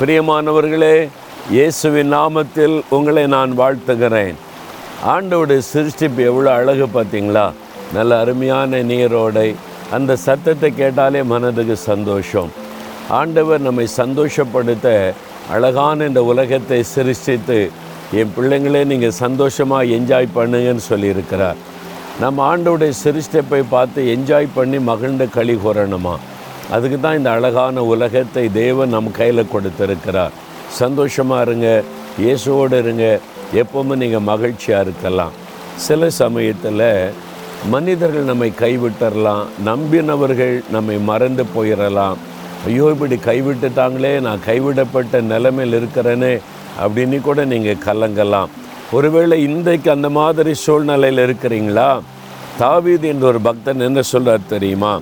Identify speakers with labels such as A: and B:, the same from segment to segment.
A: பிரியமானவர்களே இயேசுவின் நாமத்தில் உங்களை நான் வாழ்த்துகிறேன். ஆண்டோடைய சிருஷ்டிப்பு எவ்வளோ அழகு பார்த்தீங்களா? நல்ல அருமையான நீரோடை அந்த சத்தத்தை கேட்டாலே மனதுக்கு சந்தோஷம். ஆண்டவர் நம்மை சந்தோஷப்படுத்த அழகான இந்த உலகத்தை சிருஷ்டித்து என் பிள்ளைங்களே நீங்கள் சந்தோஷமாக என்ஜாய் பண்ணுங்கன்னு சொல்லியிருக்கிறார். நம்ம ஆண்டோடைய சிருஷ்டிப்பை பார்த்து என்ஜாய் பண்ணி மகிழ்ந்து களி கூறணுமா? அதுக்கு தான் இந்த அழகான உலகத்தை தேவன் நம் கையில் கொடுத்துருக்கிறார். சந்தோஷமாக இருங்க இயேசுவோடு இருங்க எப்போவுமே நீங்கள் மகிழ்ச்சியாக இருக்கலாம். சில சமயத்தில் மனிதர்கள் நம்மை கைவிட்டுறலாம் நம்பினவர்கள் நம்மை மறந்து போயிடலாம் ஐயோ இப்படி கைவிட்டுட்டாங்களே நான் கைவிடப்பட்ட நிலைமையில் இருக்கிறேனே அப்படின்னு கூட நீங்கள் கலங்கலாம். ஒருவேளை இன்றைக்கு அந்த மாதிரி சூழ்நிலையில் இருக்கிறீங்களா? தாவீது என்ற ஒரு பக்தன் என்ன சொல்கிறார் தெரியுமா?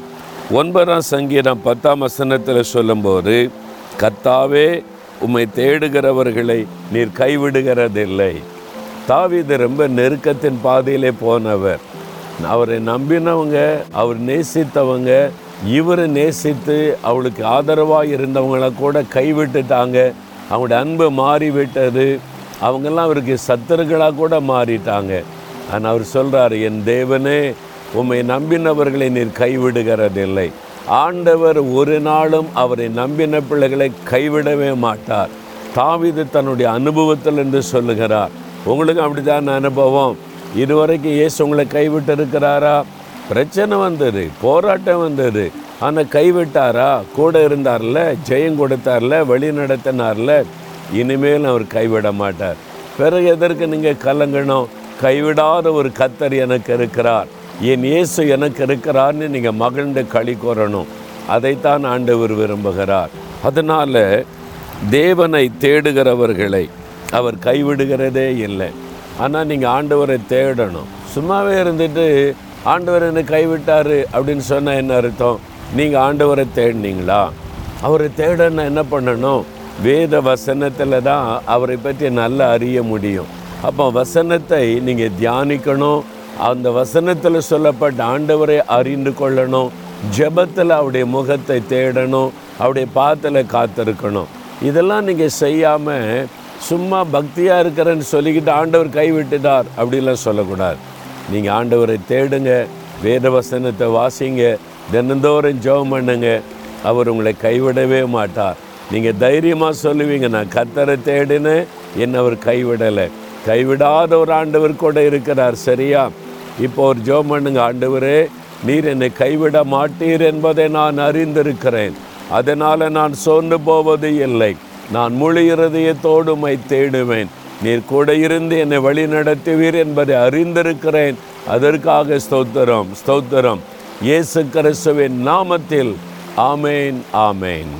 A: ஒன்பதாம் சங்கீதம் பத்தாம் வசனத்தில் சொல்லும்போது கத்தாவே உம்மை தேடுகிறவர்களை நீர் கைவிடுகிறதில்லை. தாவீது ரொம்ப நெருக்கத்தின் பாதையிலே போனவர். அவரை நம்பினவங்க அவர் நேசித்தவங்க இவரை நேசித்து அவளுக்கு ஆதரவாக இருந்தவங்கள கூட கைவிட்டுட்டாங்க. அவங்களுடைய அன்பு மாறிவிட்டது. அவங்கெல்லாம் அவருக்கு சத்தர்களாக கூட மாறிட்டாங்க. ஆனால் அவர் சொல்கிறார் என் தேவனே உம்மை நம்பினவர்களை நீர் கைவிடுகிறதில்லை. ஆண்டவர் ஒரு நாளும் அவரை நம்பின பிள்ளைகளை கைவிடவே மாட்டார். தாவிது தன்னுடைய அனுபவத்தில் என்று சொல்லுகிறார். உங்களுக்கு அப்படிதான் அனுபவம். இதுவரைக்கும் இயேசு உங்களை கைவிட்டு இருக்கிறாரா பிரச்சனை வந்தது போராட்டம் வந்தது. ஆனால் கைவிட்டாரா? கூட இருந்தார்ல ஜெயம் கொடுத்தார்ல வழி நடத்தினார்ல. இனிமேல் அவர் கைவிட மாட்டார். பிறகு எதற்கு நீங்கள் கலங்கணும்? கைவிடாத ஒரு கத்தர் எனக்கு இருக்கிறார். என் இயேசு எனக்கு இருக்கிறான்னு நீங்கள் மகிழ்ந்து களி கூறணும் அதைத்தான் ஆண்டவர் விரும்புகிறார். அதனால் தேவனை தேடுகிறவர்களை அவர் கைவிடுகிறதே இல்லை. ஆனால் நீங்கள் ஆண்டவரை தேடணும். சும்மாவே இருந்துட்டு ஆண்டவர் என்னை கைவிட்டார் அப்படின்னு சொன்னால் என்ன அர்த்தம்? நீங்கள் ஆண்டவரை தேடினீங்களா? அவரை தேடனா என்ன பண்ணணும்? வேத வசனத்தில் தான் அவரை பற்றி நல்லா அறிய முடியும். அப்போ வசனத்தை நீங்கள் தியானிக்கணும். அந்த வசனத்தில் சொல்லப்பட்ட ஆண்டவரை அறிந்து கொள்ளணும் ஜெபத்தில் அவருடைய முகத்தை தேடணும் அவருடைய பாத்தில் காத்திருக்கணும். இதெல்லாம் நீங்கள் செய்யாமல் சும்மா பக்தியாக இருக்கிறேன்னு சொல்லிக்கிட்டு ஆண்டவர் கைவிட்டுட்டார் அப்படிலாம் சொல்லக்கூடாது. நீங்கள் ஆண்டவரை தேடுங்க வேத வசனத்தை வாசிங்க தினந்தோறும் ஜெபம் பண்ணுங்க அவர் உங்களை கைவிடவே மாட்டார். நீங்கள் தைரியமாக சொல்லுவீங்க நான் கத்தரை தேடினேன் என்னை அவர் கைவிடலை. கைவிடாத ஒரு ஆண்டவர் கூட இருக்கிறார் சரியா? இப்போ ஒரு ஜோம் பண்ணுங்க ஆண்டவரே நீர் என்னை கைவிட மாட்டீர் என்பதை நான் அறிந்திருக்கிறேன். அதனால் நான் சோர்ந்து போவது இல்லை. நான் முழு இருதயத்தோடுமை தேடுவேன். நீர் கூட இருந்து என்னை வழி நடத்துவீர் என்பதை அறிந்திருக்கிறேன். அதற்காக ஸ்தோத்திரம் ஸ்தோத்திரம். இயேசு கிறிஸ்துவின் நாமத்தில். ஆமேன் ஆமேன்.